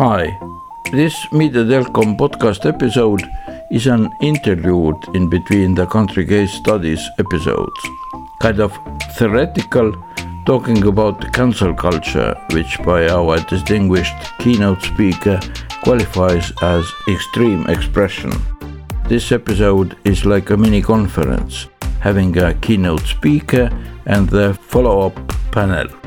Hi, this Mediadelcom podcast episode is an interlude in between the country case studies episodes. Kind of theoretical, talking about cancel culture, which by our distinguished keynote speaker qualifies as extreme expression. This episode is like a mini conference, having a keynote speaker and the follow up panel.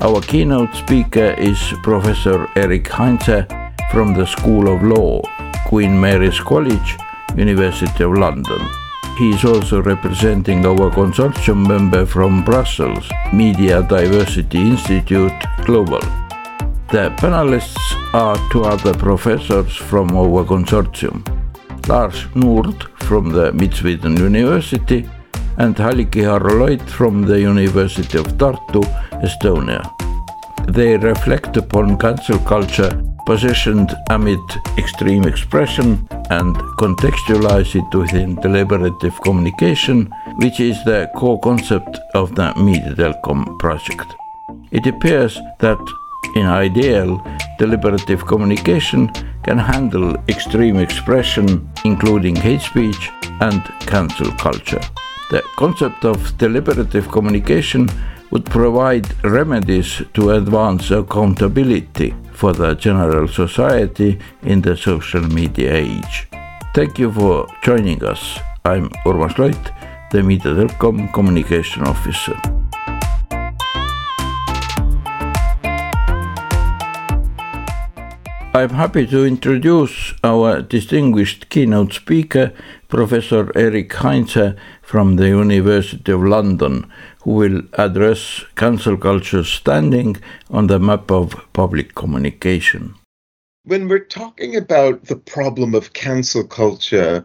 Our keynote speaker is Professor Eric Heinze from the School of Law, Queen Mary's College, University of London. He is also representing our consortium member from Brussels, Media Diversity Institute Global. The panelists are two other professors from our consortium Lars Nord from the Mid Sweden University and Halliki Harro-Loit from the University of Tartu, Estonia. They reflect upon cancel culture positioned amid extreme expression and contextualize it within deliberative communication, which is the core concept of the Media project. It appears that in ideal, deliberative communication can handle extreme expression, including hate speech and cancel culture. The concept of deliberative communication would provide remedies to advance accountability for the general society in the social media age. Thank you for joining us. I'm Urmas Loit, the Mediadelcom Communication Officer. I'm happy to introduce our distinguished keynote speaker, Professor Eric Heinze from the University of London, who will address cancel culture's standing on the map of public communication. When we're talking about the problem of cancel culture,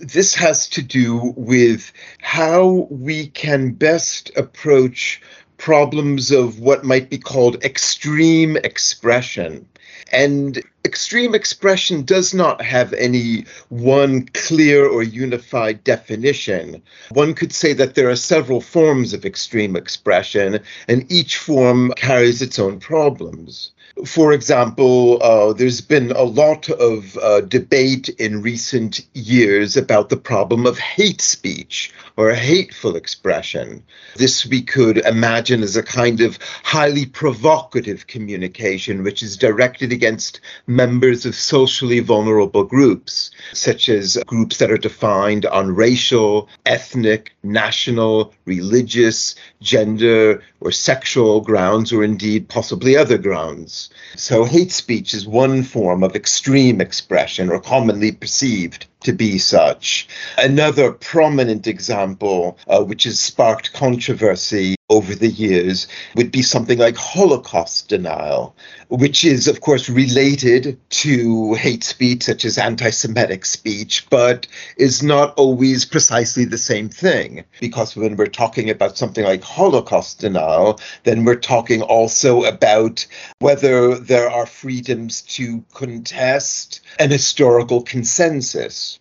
this has to do with how we can best approach problems of what might be called extreme expression. And extreme expression does not have any one clear or unified definition. One could say that there are several forms of extreme expression, and each form carries its own problems. For example, uh, there's been a lot of uh, debate in recent years about the problem of hate speech or hateful expression. This we could imagine as a kind of highly provocative communication which is directed against members of socially vulnerable groups, such as groups that are defined on racial, ethnic, national, religious, gender, or sexual grounds, or indeed possibly other grounds. So, hate speech is one form of extreme expression, or commonly perceived to be such. Another prominent example, uh, which has sparked controversy over the years, would be something like Holocaust denial, which is, of course, related to hate speech, such as anti Semitic speech, but is not always precisely the same thing. Because when we're talking about something like Holocaust denial, then we're talking also about whether there are freedoms to contest an historical consensus.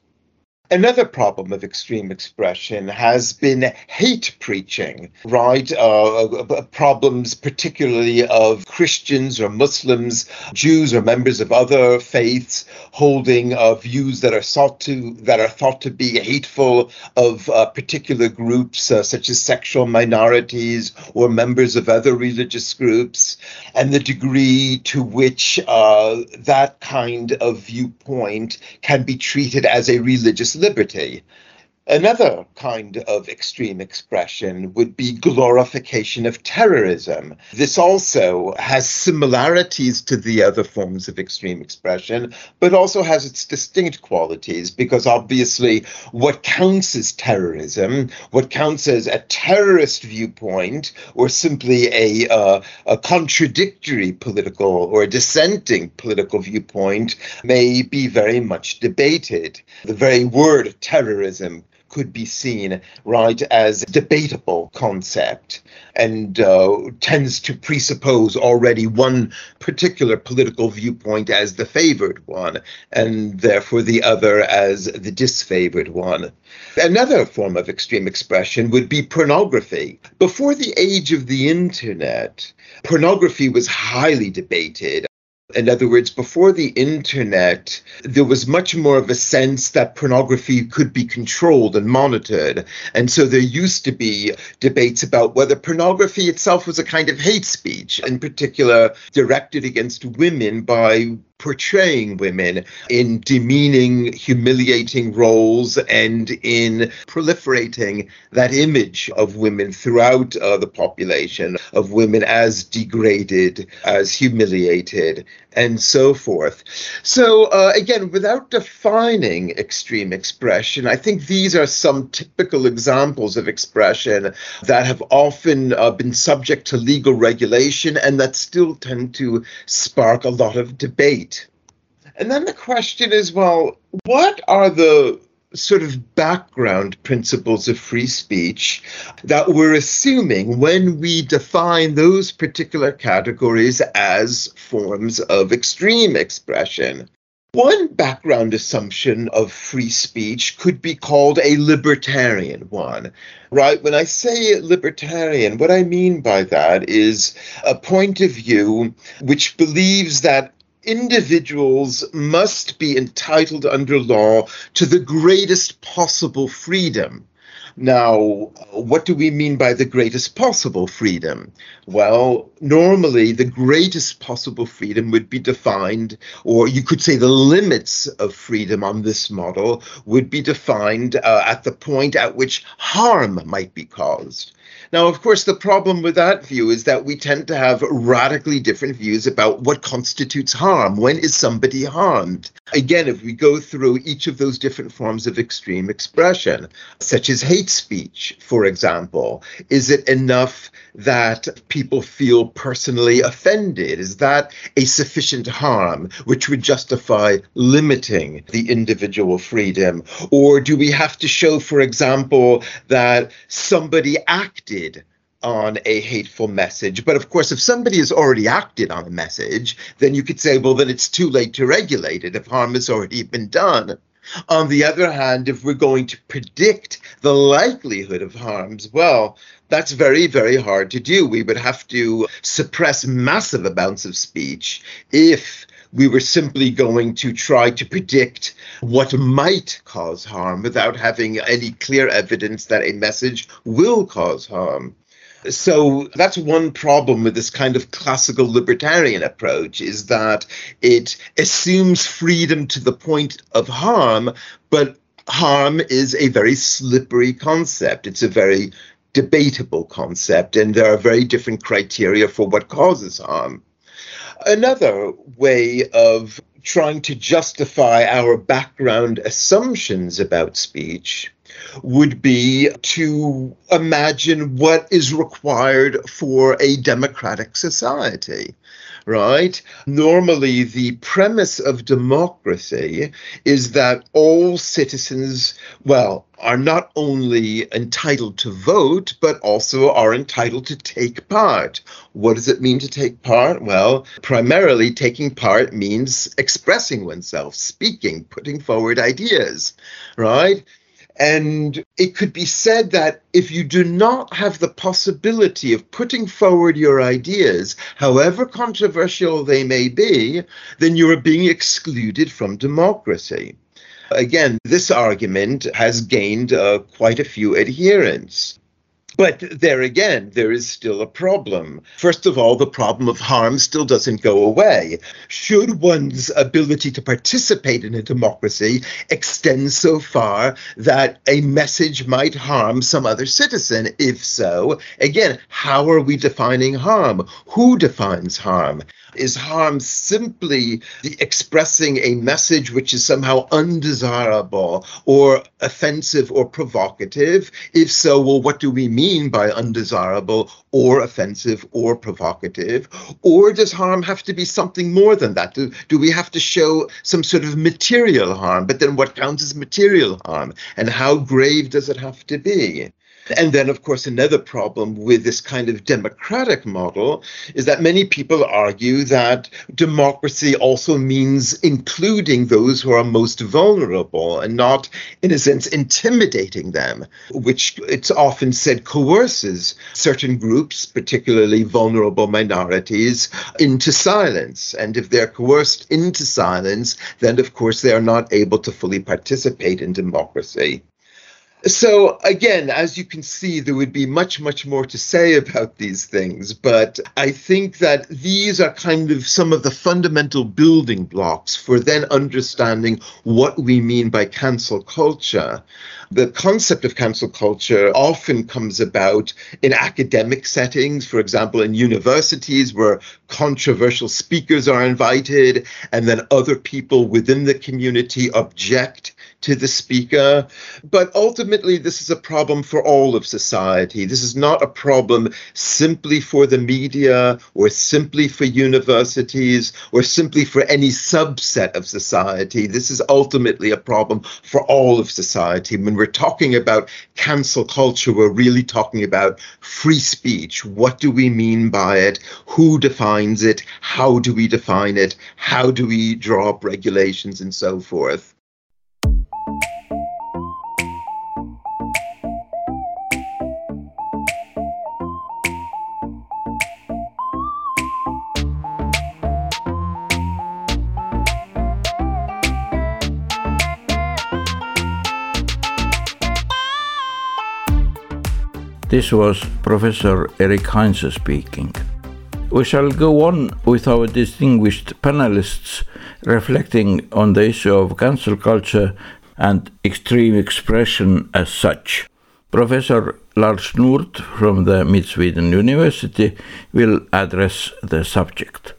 Another problem of extreme expression has been hate preaching, right? Uh, uh, problems, particularly of Christians or Muslims, Jews or members of other faiths, holding uh, views that are sought to that are thought to be hateful of uh, particular groups, uh, such as sexual minorities or members of other religious groups, and the degree to which uh, that kind of viewpoint can be treated as a religious liberty. Another kind of extreme expression would be glorification of terrorism. This also has similarities to the other forms of extreme expression, but also has its distinct qualities because obviously what counts as terrorism, what counts as a terrorist viewpoint, or simply a, uh, a contradictory political or dissenting political viewpoint, may be very much debated. The very word terrorism could be seen right as a debatable concept and uh, tends to presuppose already one particular political viewpoint as the favored one and therefore the other as the disfavored one. Another form of extreme expression would be pornography. Before the age of the internet, pornography was highly debated In other words, before the internet, there was much more of a sense that pornography could be controlled and monitored. And so there used to be debates about whether pornography itself was a kind of hate speech, in particular directed against women by portraying women in demeaning, humiliating roles and in proliferating that image of women throughout uh, the population, of women as degraded, as humiliated, and so forth. So, uh, again, without defining extreme expression, I think these are some typical examples of expression that have often uh, been subject to legal regulation and that still tend to spark a lot of debate. And then the question is well, what are the sort of background principles of free speech that we're assuming when we define those particular categories as forms of extreme expression. One background assumption of free speech could be called a libertarian one, right? When I say libertarian, what I mean by that is a point of view which believes that individuals must be entitled under law to the greatest possible freedom. Now, what do we mean by the greatest possible freedom? Well, normally the greatest possible freedom would be defined, or you could say the limits of freedom on this model would be defined uh, at the point at which harm might be caused. Now, of course, the problem with that view is that we tend to have radically different views about what constitutes harm. When is somebody harmed? Again, if we go through each of those different forms of extreme expression, such as hate speech, for example, is it enough that people feel personally offended? Is that a sufficient harm which would justify limiting the individual freedom? Or do we have to show, for example, that somebody acted on a hateful message. But of course, if somebody has already acted on a message, then you could say, well, then it's too late to regulate it if harm has already been done. On the other hand, if we're going to predict the likelihood of harms, well, that's very, very hard to do. We would have to suppress massive amounts of speech if we were simply going to try to predict what might cause harm without having any clear evidence that a message will cause harm. So that's one problem with this kind of classical libertarian approach is that it assumes freedom to the point of harm, but harm is a very slippery concept. It's a very debatable concept, and there are very different criteria for what causes harm. Another way of trying to justify our background assumptions about speech would be to imagine what is required for a democratic society right? Normally, the premise of democracy is that all citizens, well, are not only entitled to vote, but also are entitled to take part. What does it mean to take part? Well, primarily, taking part means expressing oneself, speaking, putting forward ideas, right? And it could be said that if you do not have the possibility of putting forward your ideas, however controversial they may be, then you are being excluded from democracy. Again, this argument has gained uh, quite a few adherents. But there again, there is still a problem. First of all, the problem of harm still doesn't go away. Should one's ability to participate in a democracy extend so far that a message might harm some other citizen? If so, again, how are we defining harm? Who defines harm? Is harm simply the expressing a message which is somehow undesirable or offensive or provocative? If so, well, what do we mean by undesirable or offensive or provocative? Or does harm have to be something more than that? Do, do we have to show some sort of material harm? But then what counts as material harm? And how grave does it have to be? And then, of course, another problem with this kind of democratic model is that many people argue that democracy also means including those who are most vulnerable and not, in a sense, intimidating them, which it's often said coerces certain groups, particularly vulnerable minorities, into silence. And if they're coerced into silence, then, of course, they are not able to fully participate in democracy. So, again, as you can see, there would be much, much more to say about these things. But I think that these are kind of some of the fundamental building blocks for then understanding what we mean by cancel culture. The concept of cancel culture often comes about in academic settings, for example, in universities where controversial speakers are invited, and then other people within the community object to the speaker. But ultimately, this is a problem for all of society. This is not a problem simply for the media or simply for universities or simply for any subset of society. This is ultimately a problem for all of society. When we're talking about cancel culture, we're really talking about free speech. What do we mean by it? Who defines it? How do we define it? How do we draw up regulations and so forth? This was Professor Eric Heinze speaking. We shall go on with our distinguished panelists reflecting on the issue of cancel culture and extreme expression as such. Professor Lars Nord from the Mid Sweden University will address the subject.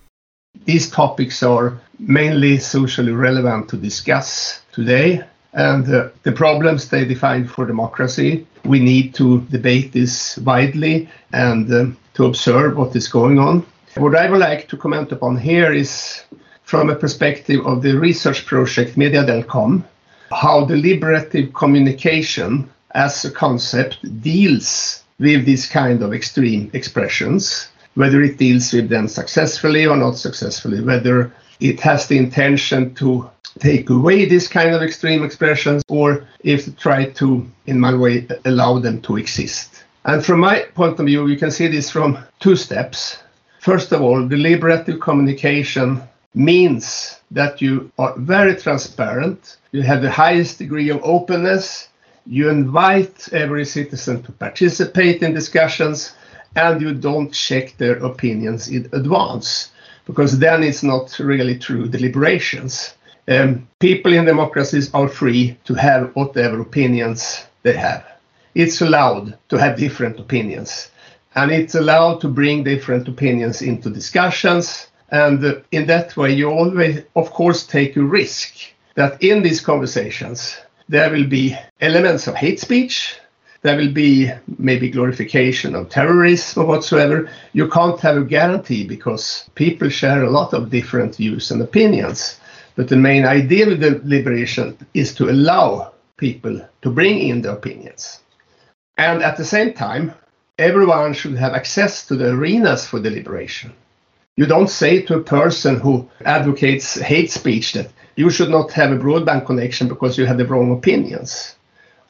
These topics are mainly socially relevant to discuss today and uh, the problems they define for democracy. We need to debate this widely and uh, to observe what is going on. What I would like to comment upon here is from a perspective of the research project Mediadelcom, how deliberative communication as a concept deals with this kind of extreme expressions, whether it deals with them successfully or not successfully, whether it has the intention to take away this kind of extreme expressions or if try to, in my way, allow them to exist. And from my point of view, you can see this from two steps. First of all, deliberative communication means that you are very transparent, you have the highest degree of openness, you invite every citizen to participate in discussions, and you don't check their opinions in advance, because then it's not really true deliberations. Um, people in democracies are free to have whatever opinions they have. It's allowed to have different opinions, and it's allowed to bring different opinions into discussions. And uh, in that way, you always, of course, take a risk that in these conversations, there will be elements of hate speech, there will be maybe glorification of terrorism or whatsoever. You can't have a guarantee because people share a lot of different views and opinions. But the main idea of the is to allow people to bring in their opinions. And at the same time, everyone should have access to the arenas for deliberation. You don't say to a person who advocates hate speech that you should not have a broadband connection because you have the wrong opinions.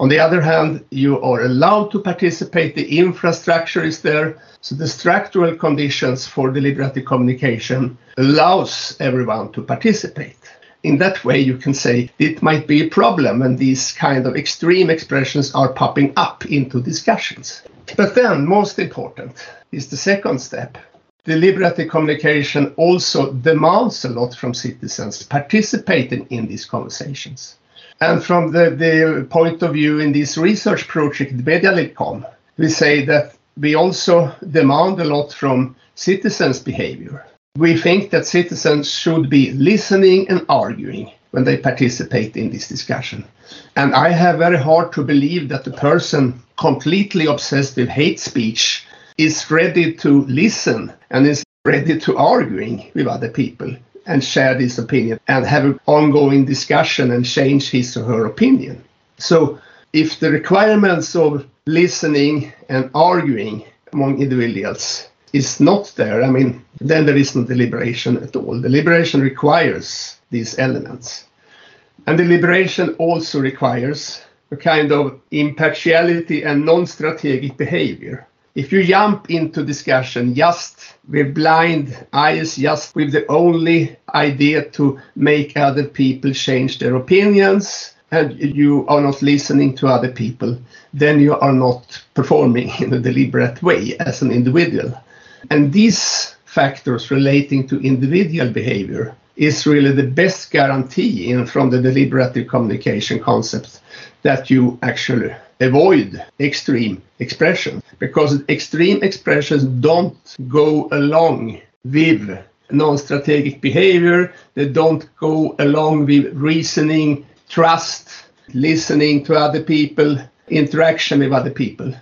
On the other hand, you are allowed to participate, the infrastructure is there, so the structural conditions for deliberative communication allows everyone to participate. In that way, you can say it might be a problem when these kind of extreme expressions are popping up into discussions. But then, most important is the second step. Deliberative communication also demands a lot from citizens participating in these conversations. And from the, the point of view in this research project, Mediadelcom, we say that we also demand a lot from citizens' behavior. We think that citizens should be listening and arguing when they participate in this discussion. And I have very hard to believe that the person completely obsessed with hate speech is ready to listen and is ready to arguing with other people and share this opinion and have an ongoing discussion and change his or her opinion. So if the requirements of listening and arguing among individuals is not there, I mean, then there is no deliberation at all. Deliberation requires these elements. And deliberation also requires a kind of impartiality and non strategic behavior. If you jump into discussion just with blind eyes, just with the only idea to make other people change their opinions, and you are not listening to other people, then you are not performing in a deliberate way as an individual. And these factors relating to individual behavior is really the best guarantee in, from the deliberative communication concept that you actually avoid extreme expression because extreme expressions don't go along with non-strategic behavior. They don't go along with reasoning trust listening to other people interaction with other people.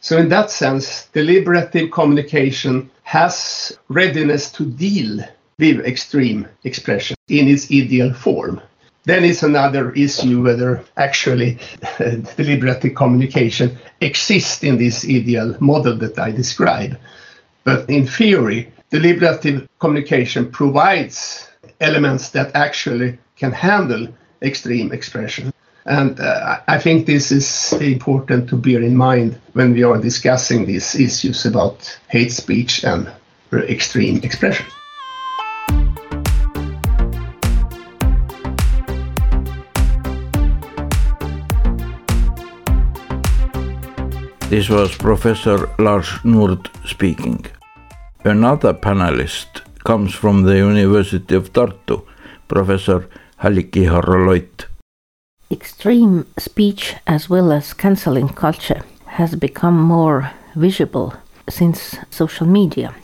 So in that sense deliberative communication has readiness to deal with extreme expression in its ideal form then it's another issue whether actually deliberative communication exists in this ideal model that I describe. But in theory, deliberative communication provides elements that actually can handle extreme expression. And uh, I think this is important to bear in mind when we are discussing these issues about hate speech and extreme expression. This was Professor Lars Nord speaking. Another panelist comes from the University of Tartu, Professor Halliki Harro-Loit. Extreme speech as well as cancelling culture has become more visible since social media.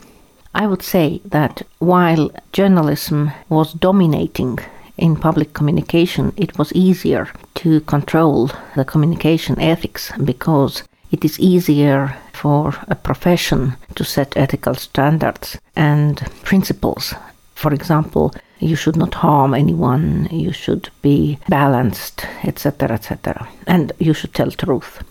I would say that while journalism was dominating in public communication, it was easier to control the communication ethics because it is easier for a profession to set ethical standards and principles. For example, you should not harm anyone, you should be balanced, etc., etc., and you should tell truth.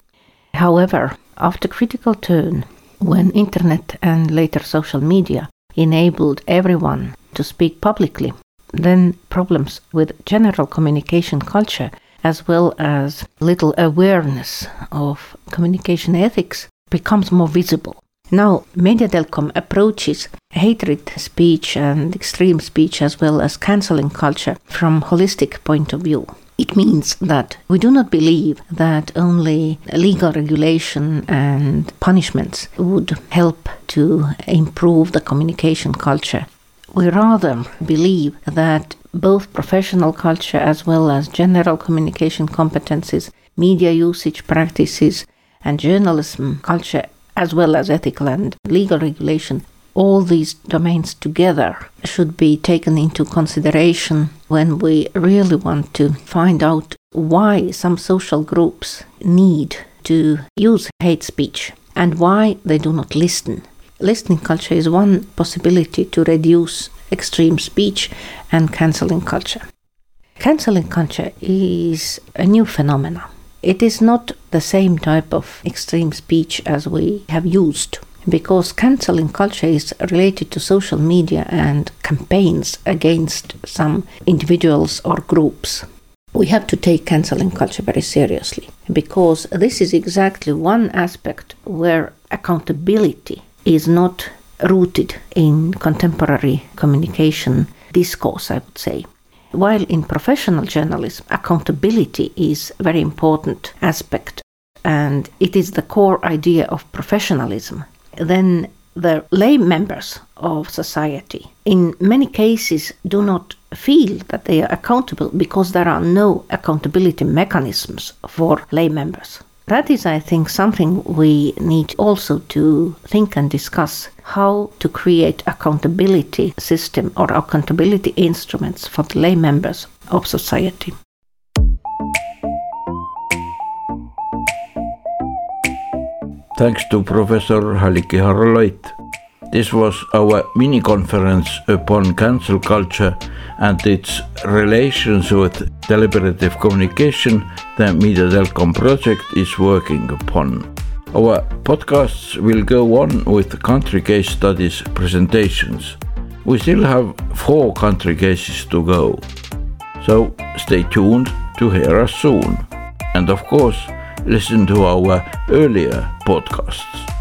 However, after critical turn, when internet and later social media enabled everyone to speak publicly, then problems with general communication culture as well as little awareness of communication ethics becomes more visible. Now, Mediadelcom approaches hatred speech and extreme speech as well as canceling culture from holistic point of view. It means that we do not believe that only legal regulation and punishments would help to improve the communication culture. We rather believe that both professional culture as well as general communication competencies, media usage practices, and journalism culture, as well as ethical and legal regulation, all these domains together should be taken into consideration when we really want to find out why some social groups need to use hate speech and why they do not listen. Listening culture is one possibility to reduce extreme speech and canceling culture. Canceling culture is a new phenomenon. It is not the same type of extreme speech as we have used because canceling culture is related to social media and campaigns against some individuals or groups. We have to take canceling culture very seriously because this is exactly one aspect where accountability is not rooted in contemporary communication discourse, I would say. While in professional journalism, accountability is a very important aspect and it is the core idea of professionalism, then the lay members of society in many cases do not feel that they are accountable because there are no accountability mechanisms for lay members. That is, I think, something we need also to think and discuss how to create accountability system or accountability instruments for the lay members of society. Thanks to Professor Halliki Harro-Loit. This was our mini conference upon cancel culture and its relations with deliberative communication the Mediadelcom project is working upon. Our podcasts will go on with country case studies presentations. We still have four country cases to go. So stay tuned to hear us soon. And of course, listen to our earlier podcasts.